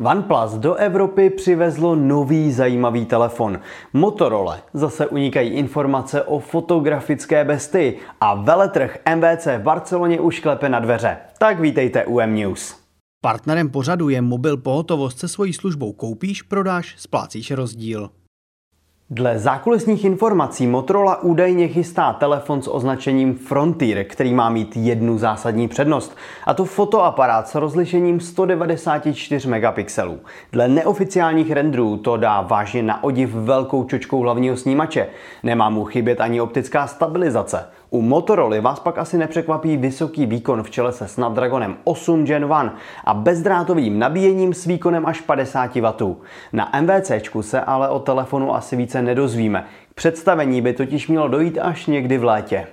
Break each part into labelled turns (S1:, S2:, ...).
S1: OnePlus do Evropy přivezlo nový zajímavý telefon. Motorola zase unikají informace o fotografické bestii a veletrh MVC v Barceloně už klepe na dveře. Tak vítejte u M News.
S2: Partnerem pořadu je mobil pohotovost se svojí službou koupíš, prodáš, splácíš rozdíl.
S1: Dle zákulisních informací Motorola údajně chystá telefon s označením Frontier, který má mít jednu zásadní přednost, a to fotoaparát s rozlišením 194 megapixelů. Dle neoficiálních renderů to dá vážně na odiv velkou čočkou hlavního snímače. Nemá mu chybět ani optická stabilizace. U Motorola vás pak asi nepřekvapí vysoký výkon v čele se Snapdragonem 8 Gen 1 a bezdrátovým nabíjením s výkonem až 50 W. Na MVC se ale o telefonu asi více nedozvíme. K představení by totiž mělo dojít až někdy v létě.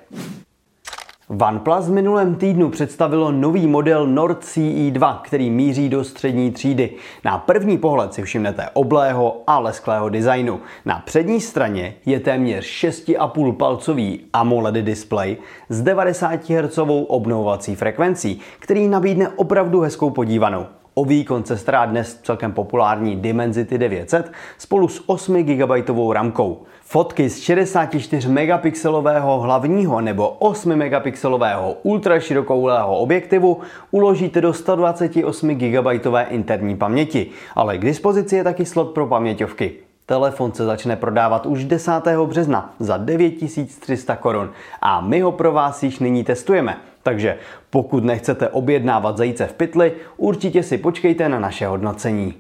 S1: OnePlus v minulém týdnu představilo nový model Nord CE2, který míří do střední třídy. Na první pohled si všimnete oblého a lesklého designu. Na přední straně je téměř 6,5 palcový AMOLED display s 90 Hz obnovovací frekvencí, který nabídne opravdu hezkou podívanou. O výkon se dnes celkem populární Dimensity 900 spolu s 8 GB ramkou. Fotky z 64 megapixelového hlavního nebo 8 megapixelového ultraširokouhlého objektivu uložíte do 128 GB interní paměti, ale k dispozici je taky slot pro paměťovky. Telefon se začne prodávat už 10. března za 9300 korun a my ho pro vás již nyní testujeme. Takže pokud nechcete objednávat zajíce v pytli, určitě si počkejte na naše hodnocení.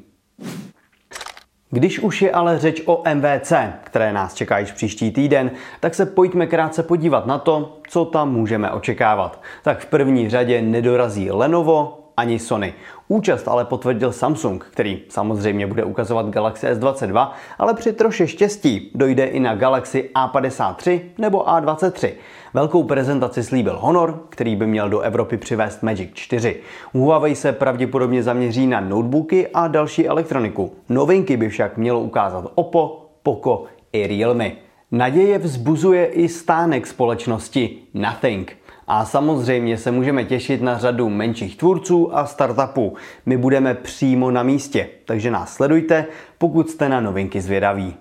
S1: Když už je ale řeč o MVC, které nás čeká již příští týden, tak se pojďme krátce podívat na to, co tam můžeme očekávat. Tak v první řadě nedorazí Lenovo, ani Sony. Účast ale potvrdil Samsung, který samozřejmě bude ukazovat Galaxy S22, ale při troše štěstí dojde i na Galaxy A53 nebo A23. Velkou prezentaci slíbil Honor, který by měl do Evropy přivést Magic 4. Huawei se pravděpodobně zaměří na notebooky a další elektroniku. Novinky by však mělo ukázat Oppo, Poco i Realme. Naděje vzbuzuje i stánek společnosti Nothing. A samozřejmě se můžeme těšit na řadu menších tvůrců a startupů. My budeme přímo na místě, takže nás sledujte, pokud jste na novinky zvědaví.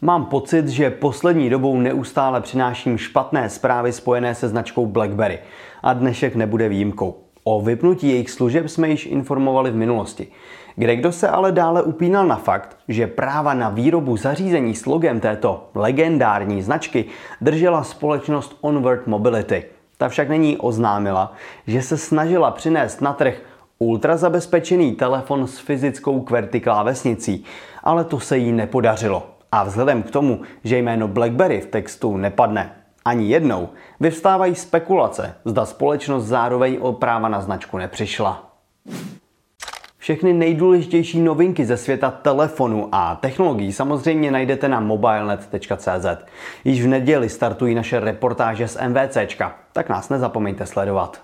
S1: Mám pocit, že poslední dobou neustále přináším špatné zprávy spojené se značkou BlackBerry a dnešek nebude výjimkou. O vypnutí jejich služeb jsme již informovali v minulosti. Kde kdo se ale dále upínal na fakt, že práva na výrobu zařízení s logem této legendární značky držela společnost Onward Mobility. Ta však není oznámila, že se snažila přinést na trh ultrazabezpečený telefon s fyzickou QWERTY klávesnicí, ale to se jí nepodařilo. A vzhledem k tomu, že jméno BlackBerry v textu nepadne ani jednou, vyvstávají spekulace, zda společnost zároveň o práva na značku nepřišla. Všechny nejdůležitější novinky ze světa telefonu a technologií samozřejmě najdete na mobilenet.cz. Již v neděli startují naše reportáže z MVCčka, tak nás nezapomeňte sledovat.